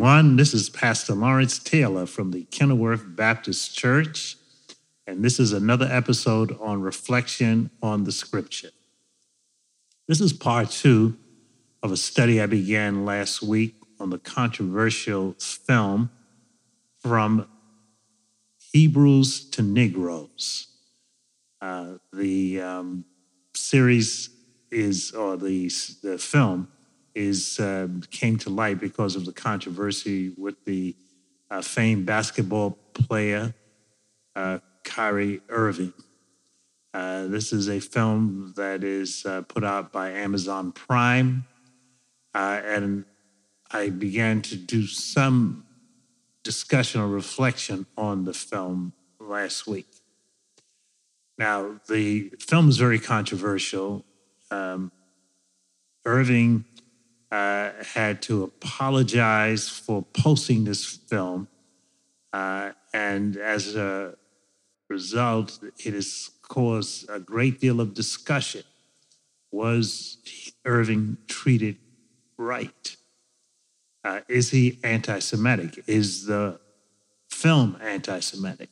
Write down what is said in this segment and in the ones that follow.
Everyone. This is Pastor Lawrence Taylor from the Kenilworth Baptist Church, and this is another episode on reflection on the scripture. This is part two of a study I began last week on the controversial film From Hebrews to Negroes. Uh, the um, series is, or the, the film is uh, came to light because of the controversy with the uh, famed basketball player uh, Kyrie Irving. Uh, this is a film that is uh, put out by Amazon Prime, uh, and I began to do some discussion or reflection on the film last week. Now, the film is very controversial. Um, Irving uh, had to apologize for posting this film. Uh, and as a result, it has caused a great deal of discussion. Was Irving treated right? Uh, is he anti Semitic? Is the film anti Semitic?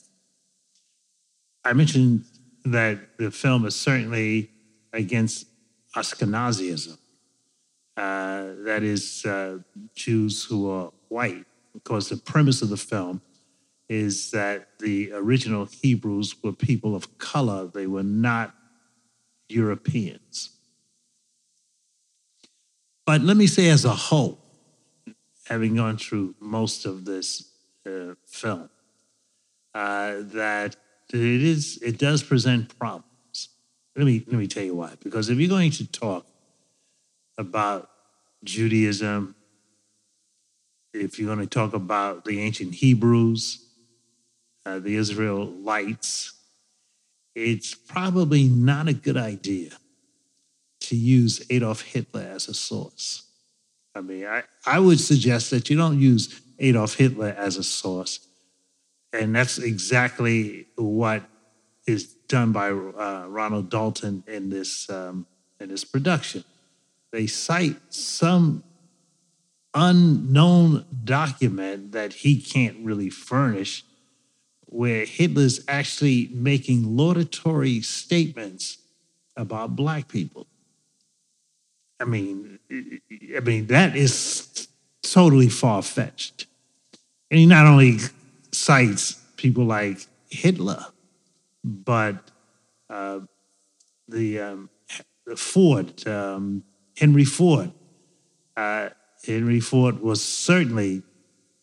I mentioned that the film is certainly against Ashkenazism uh, that is uh, Jews who are white, because the premise of the film is that the original Hebrews were people of color, they were not Europeans. But let me say, as a whole, having gone through most of this uh, film, uh, that it is it does present problems. Let me let me tell you why. Because if you're going to talk about Judaism, if you're going to talk about the ancient Hebrews, uh, the Israelites, it's probably not a good idea to use Adolf Hitler as a source. I mean, I, I would suggest that you don't use Adolf Hitler as a source. And that's exactly what is done by uh, Ronald Dalton in this, um, in this production they cite some unknown document that he can't really furnish where Hitler's actually making laudatory statements about black people. I mean, I mean that is totally far fetched. And he not only cites people like Hitler, but uh, the, um, the Ford, um, Henry Ford. Uh, Henry Ford was certainly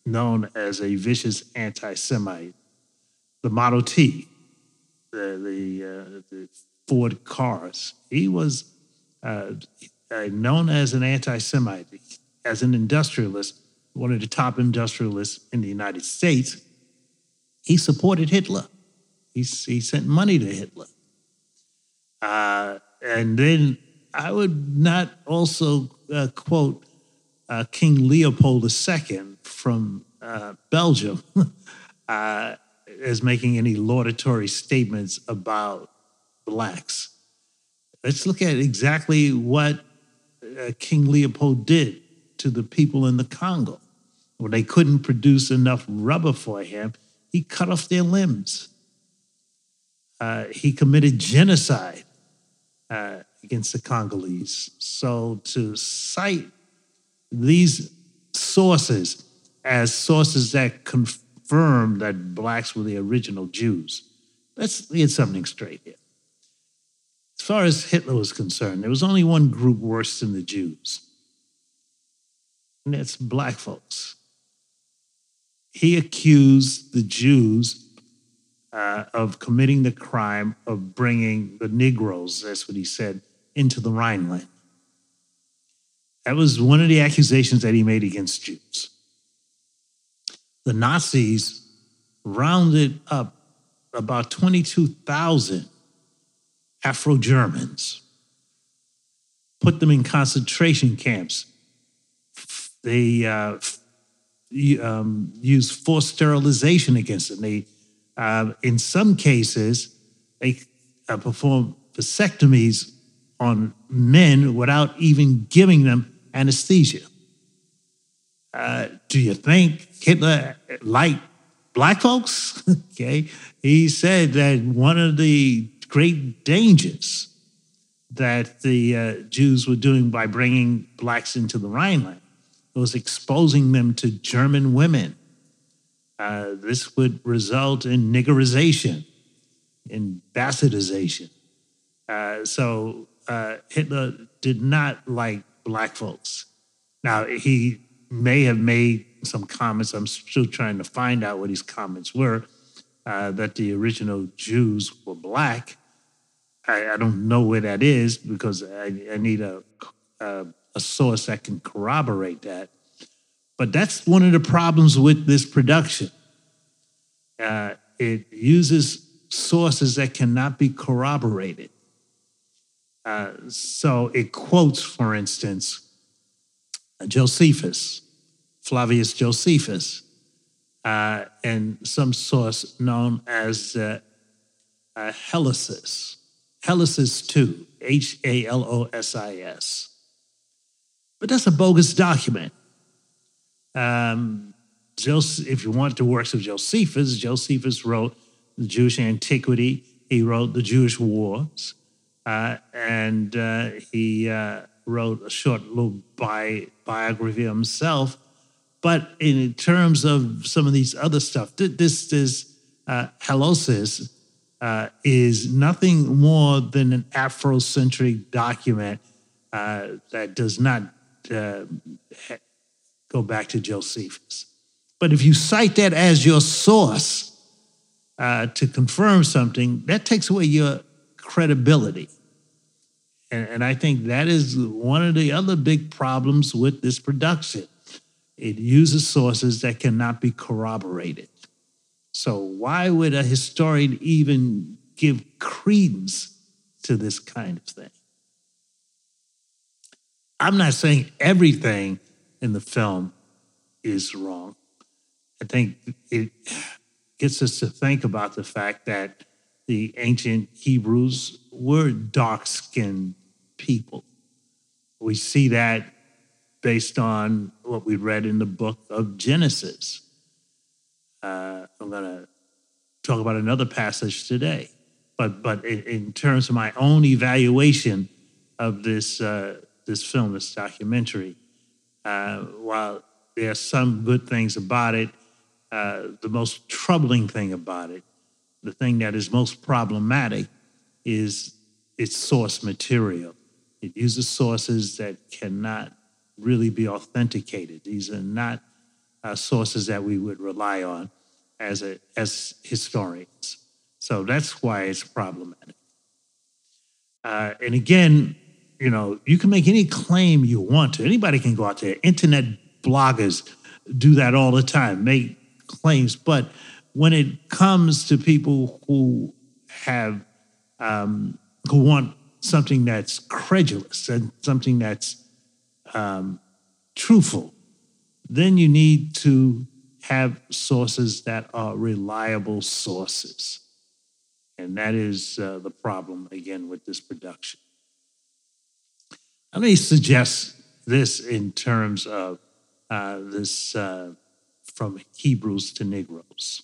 known as a vicious anti Semite. The Model T, the, the, uh, the Ford cars, he was uh, uh known as an anti Semite, as an industrialist, one of the top industrialists in the United States. He supported Hitler. He, he sent money to Hitler. Uh, and then I would not also uh, quote uh, King Leopold II from uh, Belgium uh, as making any laudatory statements about blacks. Let's look at exactly what uh, King Leopold did to the people in the Congo. When they couldn't produce enough rubber for him, he cut off their limbs. Uh, he committed genocide against the Congolese. So to cite these sources as sources that confirm that blacks were the original Jews, let's get something straight here. As far as Hitler was concerned, there was only one group worse than the Jews, and that's black folks. He accused the Jews uh, of committing the crime of bringing the Negroes, that's what he said, into the Rhineland. That was one of the accusations that he made against Jews. The Nazis rounded up about 22,000 Afro Germans, put them in concentration camps. They uh, um, used forced sterilization against them. They, uh, in some cases, they uh, performed vasectomies on men without even giving them anesthesia. Uh, do you think Hitler liked black folks? okay. He said that one of the great dangers that the uh, Jews were doing by bringing blacks into the Rhineland was exposing them to German women. Uh, this would result in niggerization, in bastardization. Uh, so uh, Hitler did not like black folks. Now, he may have made some comments. I'm still trying to find out what his comments were uh, that the original Jews were black. I, I, don't know where that is because I, I need a, a, a source that can corroborate that. But that's one of the problems with this production. Uh, it uses sources that cannot be corroborated. Uh, so it quotes, for instance, Josephus, Flavius Josephus, uh, and some source known as uh, uh, Halosis 2, H A L O S I S. But that's a bogus document. Um, if you want the works of Josephus, Josephus wrote the Jewish Antiquity, he wrote the Jewish Wars, uh, and uh, he uh, wrote a short little bi- biography of himself. But in terms of some of these other stuff, this this uh, halosis uh, is nothing more than an Afrocentric document uh, that does not uh, go back to Josephus. But if you cite that as your source uh, to confirm something, that takes away your credibility. And, and I think that is one of the other big problems with this production. It uses sources that cannot be corroborated. So, why would a historian even give credence to this kind of thing? I'm not saying everything in the film is wrong. I think it gets us to think about the fact that the ancient Hebrews were dark skinned people. We see that based on what we read in the book of Genesis. Uh, I'm going to talk about another passage today. But, but in, in terms of my own evaluation of this, uh, this film, this documentary, uh, while there are some good things about it, uh, the most troubling thing about it the thing that is most problematic is its source material. It uses sources that cannot really be authenticated. These are not uh, sources that we would rely on as a, as historians. So that's why it's problematic. Uh, and again, you know, you can make any claim you want to. Anybody can go out there. Internet bloggers do that all the time, make claims. But when it comes to people who have um, who want something that's credulous and something that's um, truthful, then you need to have sources that are reliable sources. And that is uh, the problem, again, with this production. Let me suggest this in terms of uh, this uh, from Hebrews to Negroes.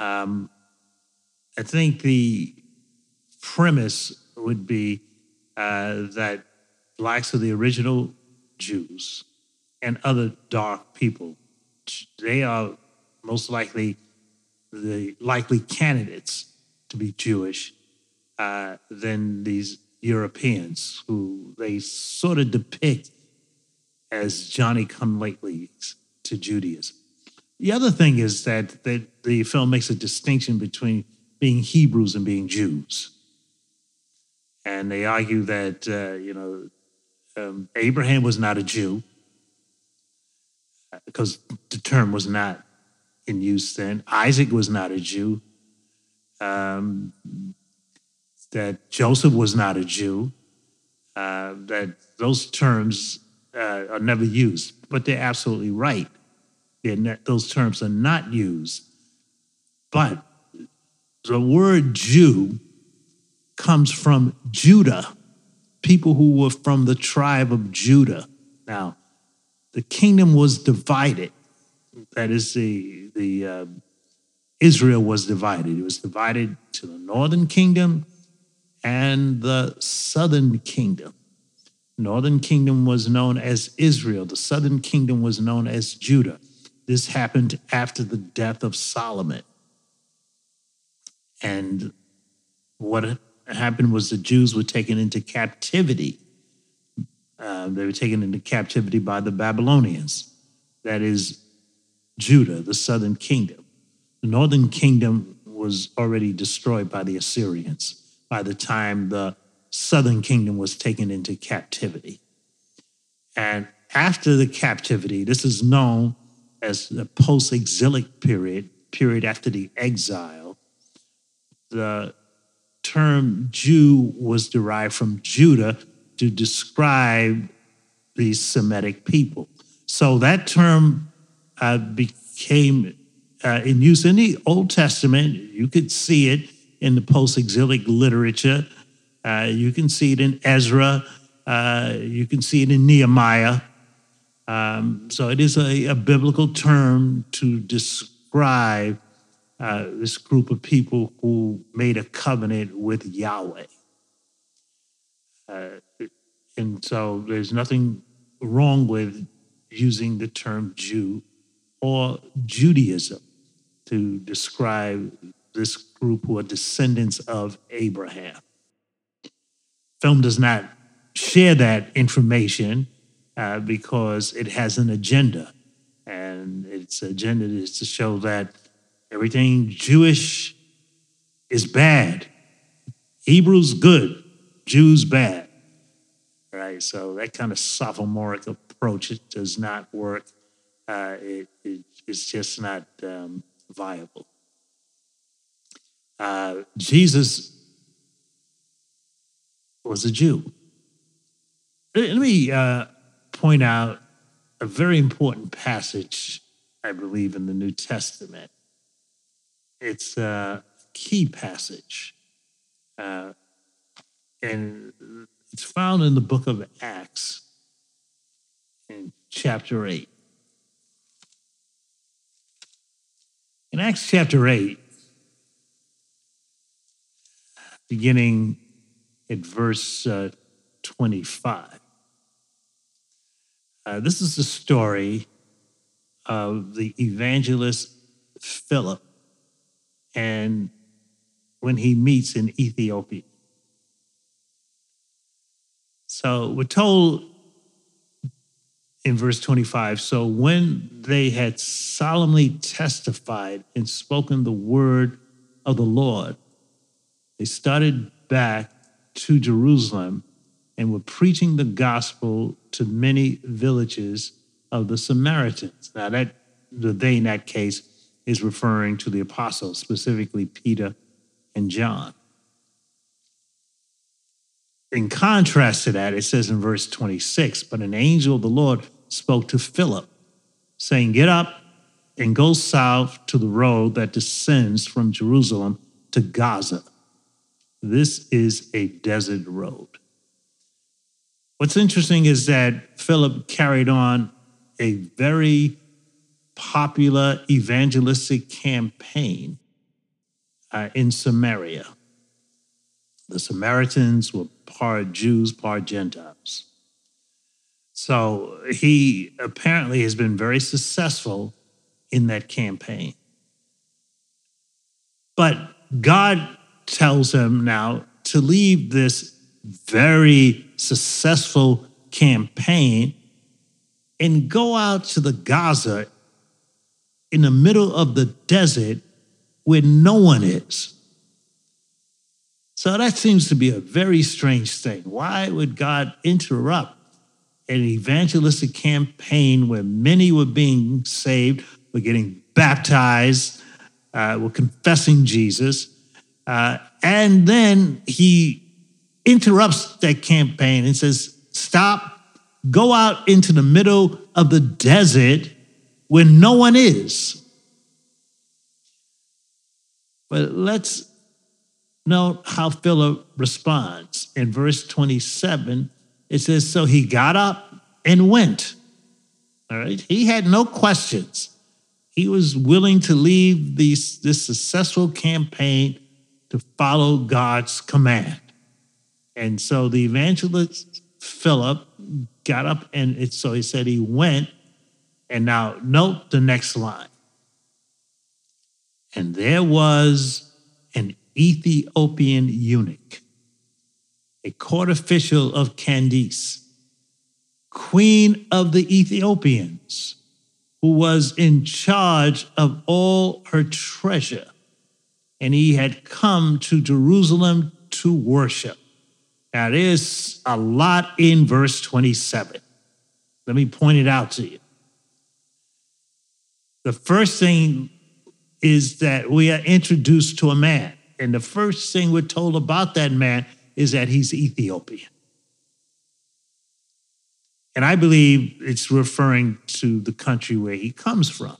Um, I think the premise would be uh, that blacks are the original Jews and other dark people. They are most likely the likely candidates to be Jewish uh, than these Europeans who they sort of depict as Johnny come latelys to Judaism. The other thing is that, that the film makes a distinction between being Hebrews and being Jews. And they argue that, uh, you know, um, Abraham was not a Jew because the term was not in use then. Isaac was not a Jew. Um, that Joseph was not a Jew. Uh, that those terms uh, are never used, but they're absolutely right those terms are not used. But the word Jew comes from Judah, people who were from the tribe of Judah. Now, the kingdom was divided. That is, the, the uh, Israel was divided. It was divided to the northern kingdom and the southern kingdom. Northern kingdom was known as Israel. The southern kingdom was known as Judah. This happened after the death of Solomon. And what happened was the Jews were taken into captivity. Uh, they were taken into captivity by the Babylonians. That is Judah, the southern kingdom. The northern kingdom was already destroyed by the Assyrians by the time the southern kingdom was taken into captivity. And after the captivity, this is known as the post exilic period, period after the exile. The term Jew was derived from Judah to describe these Semitic people. So that term uh, became uh, in use in the Old Testament. You could see it in the post exilic literature. Uh, you can see it in Ezra. Uh, you can see it in Nehemiah. Um, so it is a, a, biblical term to describe uh, this group of people who made a covenant with Yahweh. Uh, and so there's nothing wrong with using the term Jew or Judaism to describe this group who are descendants of Abraham. Film does not share that information uh, because it has an agenda. And its agenda is to show that everything Jewish is bad, Hebrews good, Jews bad. Right? So that kind of sophomoric approach it does not work. Uh, it, it, it's just not um, viable. Uh, Jesus was a Jew. Let me uh, point out a very important passage, I believe, in the New Testament. It's a key passage, uh, and it's found in the book of Acts in chapter 8. In Acts chapter 8, beginning at verse uh, 25. Uh, this is the story of the evangelist Philip and when he meets in Ethiopia. So we're told in verse 25 so when they had solemnly testified and spoken the word of the Lord, they started back to Jerusalem and were preaching the gospel to many villages of the Samaritans. Now, that the they in that case is referring to the apostles, specifically Peter and John. In contrast to that, it says in verse 26 But an angel of the Lord spoke to Philip, saying, Get up and go south to the road that descends from Jerusalem to Gaza. This is a desert road. What's interesting is that Philip carried on a very popular evangelistic campaign uh, in Samaria. The Samaritans were part Jews, part Gentiles. So he apparently has been very successful in that campaign. But God tells him now to leave this very successful campaign and go out to the Gaza in the middle of the desert where no one is. So that seems to be a very strange thing. Why would God interrupt an evangelistic campaign where many were being saved, were getting baptized, uh, were confessing Jesus, uh, and then he interrupts that campaign and says, Stop, go out into the middle of the desert where no one is. But let's note how Philip responds. In verse 27, it says, So he got up and went. All right. He had no questions. He was willing to leave these, this successful campaign to follow God's command. And so the evangelist Philip got up and it, so he said he went. And now note the next line. And there was an Ethiopian eunuch, a court official of Candace, queen of the Ethiopians, who was in charge of all her treasure. And he had come to Jerusalem to worship. Now, there's a lot in verse 27. Let me point it out to you. The first thing is that we are introduced to a man. And the first thing we're told about that man is that he's Ethiopian. And I believe it's referring to the country where he comes from.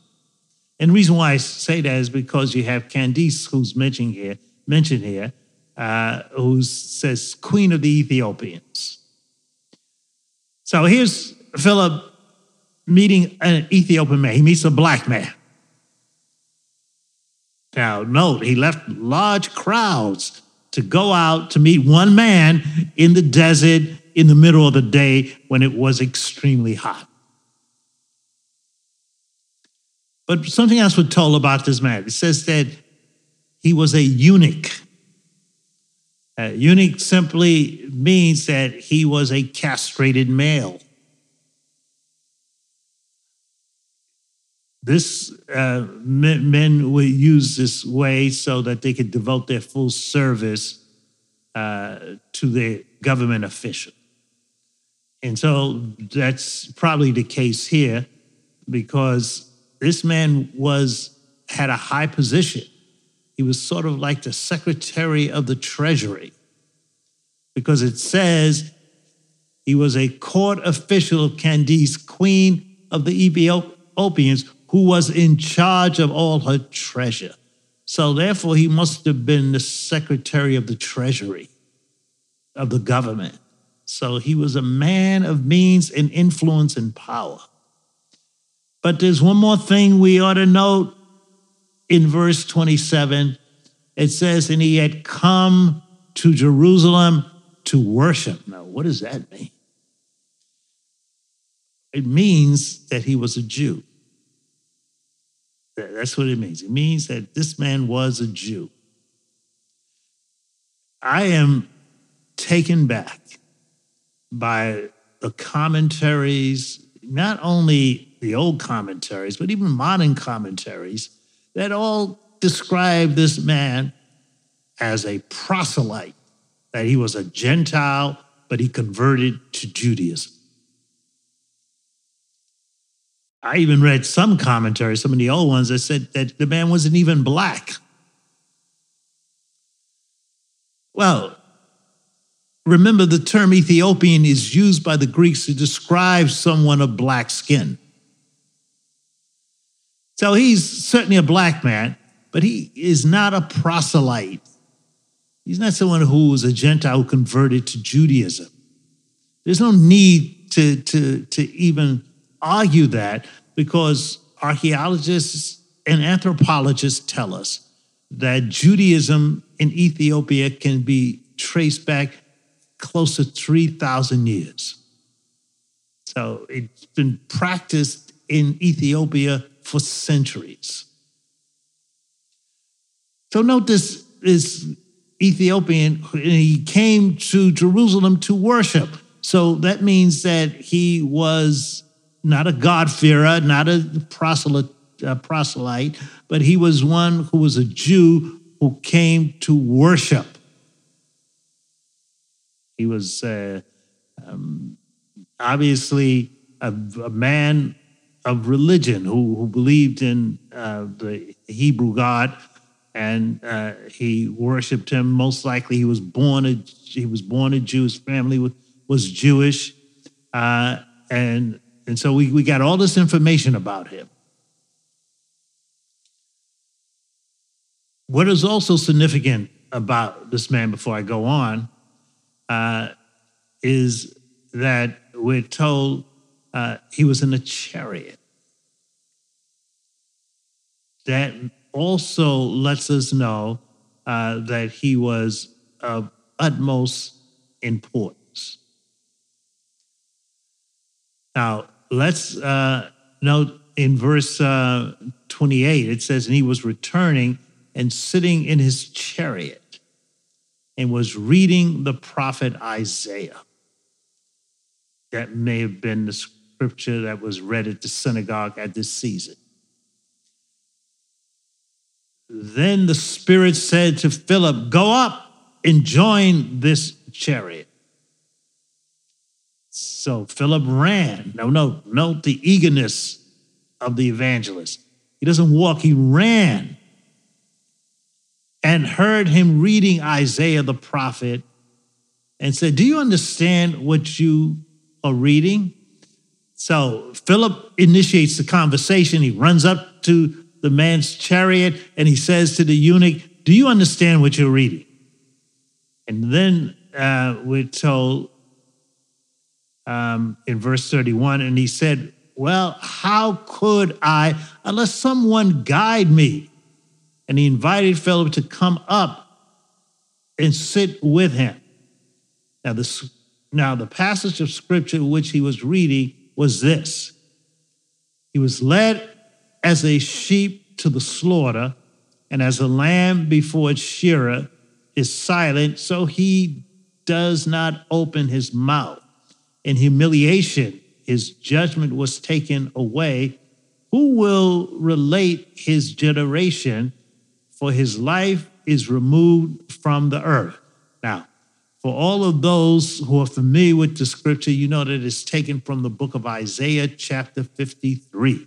And the reason why I say that is because you have Candace, who's mentioned here, mentioned here, uh, who says Queen of the Ethiopians. So here's Philip meeting an Ethiopian man. He meets a black man. Now, note, he left large crowds to go out to meet one man in the desert in the middle of the day when it was extremely hot. But something else we're told about this man. It says that he was a eunuch. Uh, eunuch simply means that he was a castrated male. This uh, men, would use this way so that they could devote their full service uh, to their government official. And so that's probably the case here because this man was had a high position. He was sort of like the secretary of the treasury because it says he was a court official of Candace, queen of the Ethiopians, who was in charge of all her treasure. So therefore, he must have been the secretary of the treasury of the government. So he was a man of means and influence and power. But there's one more thing we ought to note in verse 27. It says, And he had come to Jerusalem to worship. Now, what does that mean? It means that he was a Jew. That's what it means. It means that this man was a Jew. I am taken back by the commentaries, not only the old commentaries, but even modern commentaries that all describe this man as a proselyte, that he was a Gentile, but he converted to Judaism. I even read some commentary, some of the old ones that said that the man wasn't even black. Well, remember the term Ethiopian is used by the Greeks to describe someone of black skin. So he's certainly a black man, but he is not a proselyte. He's not someone who was a Gentile who converted to Judaism. There's no need to, to, to even argue that because archaeologists and anthropologists tell us that Judaism in Ethiopia can be traced back close to 3,000 years. So it's been practiced in Ethiopia for centuries. So note this, this Ethiopian, he came to Jerusalem to worship. So that means that he was not a God-fearer, not a proselyte, uh, proselyte, but he was one who was a Jew who came to worship. He was uh, um, obviously a, a, man of religion who, who believed in uh, the Hebrew God, and uh, he worshipped him. Most likely, he was born a he was born a Jewish family was, was Jewish, uh, and and so we, we got all this information about him. What is also significant about this man, before I go on, uh, is that we're told uh, he was in a chariot. That also lets us know uh, that he was of utmost importance. Now, let's uh, note in verse uh, 28, it says, And he was returning and sitting in his chariot and was reading the prophet Isaiah. That may have been the scripture that was read at the synagogue at this season. Then the Spirit said to Philip, Go up and join this chariot. So Philip ran. No, no, note the eagerness of the evangelist. He doesn't walk, he ran and heard him reading Isaiah the prophet and said, Do you understand what you are reading? So Philip initiates the conversation. He runs up to the man's chariot and he says to the eunuch, Do you understand what you're reading? And then uh, we're told um, in verse 31, and he said, Well, how could I, unless someone guide me? And he invited Philip to come up and sit with him. Now, the, now, the passage of scripture which he was reading was this He was led as a sheep to the slaughter, and as a lamb before its shearer is silent, so he does not open his mouth. In humiliation, his judgment was taken away. Who will relate his generation? For his life is removed from the earth. Now, for all of those who are familiar with the scripture, you know that it's taken from the book of Isaiah, chapter 53.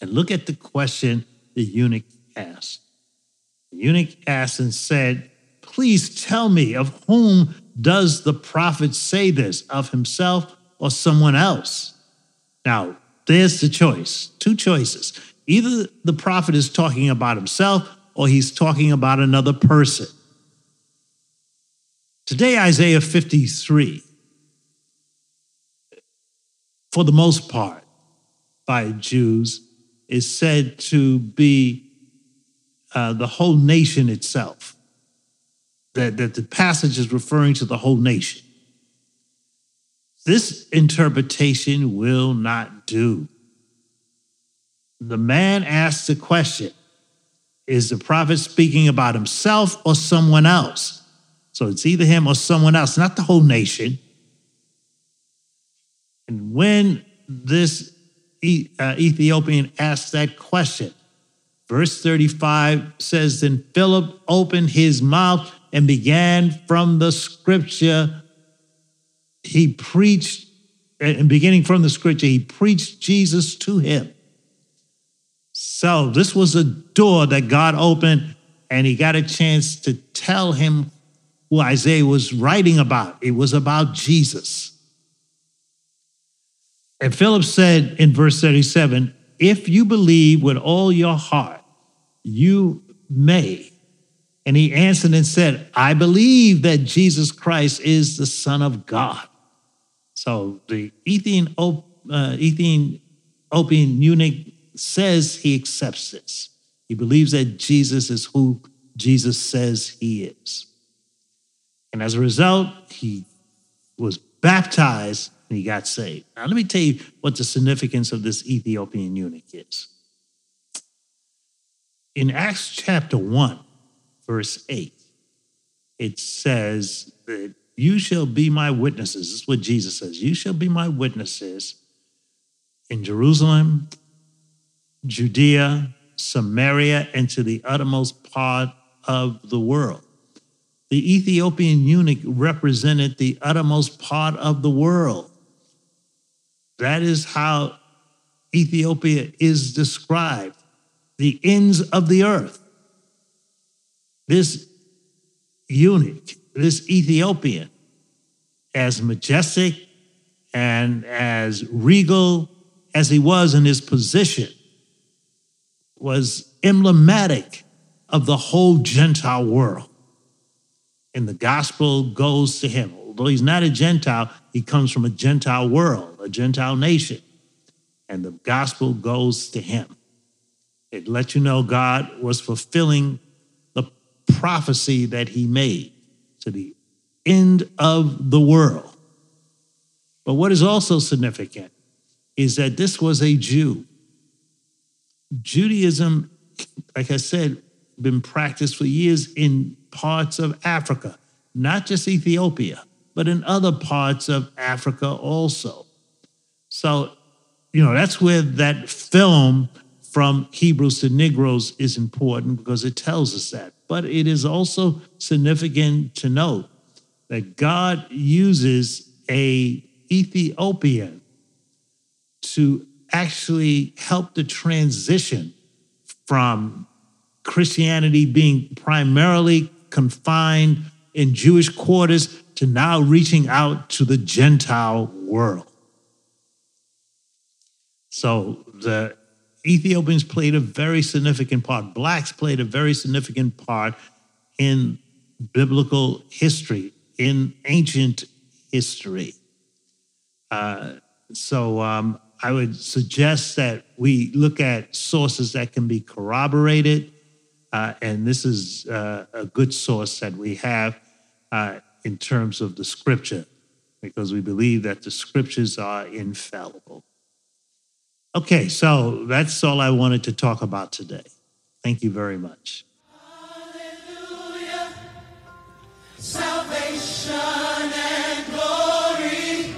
And look at the question the eunuch asked. The eunuch asked and said, Please tell me, of whom does the prophet say this, of himself or someone else? Now, there's the choice two choices. Either the prophet is talking about himself or he's talking about another person. Today, Isaiah 53, for the most part, by Jews, is said to be uh, the whole nation itself that, that the passage is referring to the whole nation. This interpretation will not do. The man asks the question Is the prophet speaking about himself or someone else? So it's either him or someone else, not the whole nation. And when this uh, Ethiopian asks that question, verse 35 says, Then Philip opened his mouth and began from the scripture. He preached, and beginning from the scripture, he preached Jesus to him. So this was a door that God opened, and he got a chance to tell him who Isaiah was writing about. It was about Jesus. And Philip said in verse 37 If you believe with all your heart, you may. And he answered and said, I believe that Jesus Christ is the Son of God. So the Ethiopian, uh, Ethiopian eunuch says he accepts this. He believes that Jesus is who Jesus says he is. And as a result, he was baptized and he got saved. Now, let me tell you what the significance of this Ethiopian eunuch is. In Acts chapter 1, verse 8, it says that you shall be my witnesses. This is what Jesus says. You shall be my witnesses in Jerusalem, Judea, Samaria, and to the uttermost part of the world. The Ethiopian eunuch represented the uttermost part of the world. That is how Ethiopia is described the ends of the earth this eunuch, this Ethiopian, as majestic and as regal as he was in his position, was emblematic of the whole Gentile world. And the gospel goes to him. although he's not a Gentile, he comes from a Gentile world, a Gentile nation. And the gospel goes to him. It lets you know God was fulfilling prophecy that he made to the end of the world. But what is also significant is that this was a Jew. Judaism, like I said, been practiced for years in parts of Africa, not just Ethiopia, but in other parts of Africa also. So, you know, that's where that film from Hebrews to Negroes is important because it tells us that. But it is also significant to note that God uses a Ethiopian to actually help the transition from Christianity being primarily confined in Jewish quarters to now reaching out to the Gentile world. So the Ethiopians played a very significant part, blacks played a very significant part in biblical history, in ancient history. Uh, so um, I would suggest that we look at sources that can be corroborated. Uh, and this is uh, a good source that we have uh, in terms of the scripture, because we believe that the scriptures are infallible. Okay, so that's all I wanted to talk about today. Thank you very much. Salvation and glory.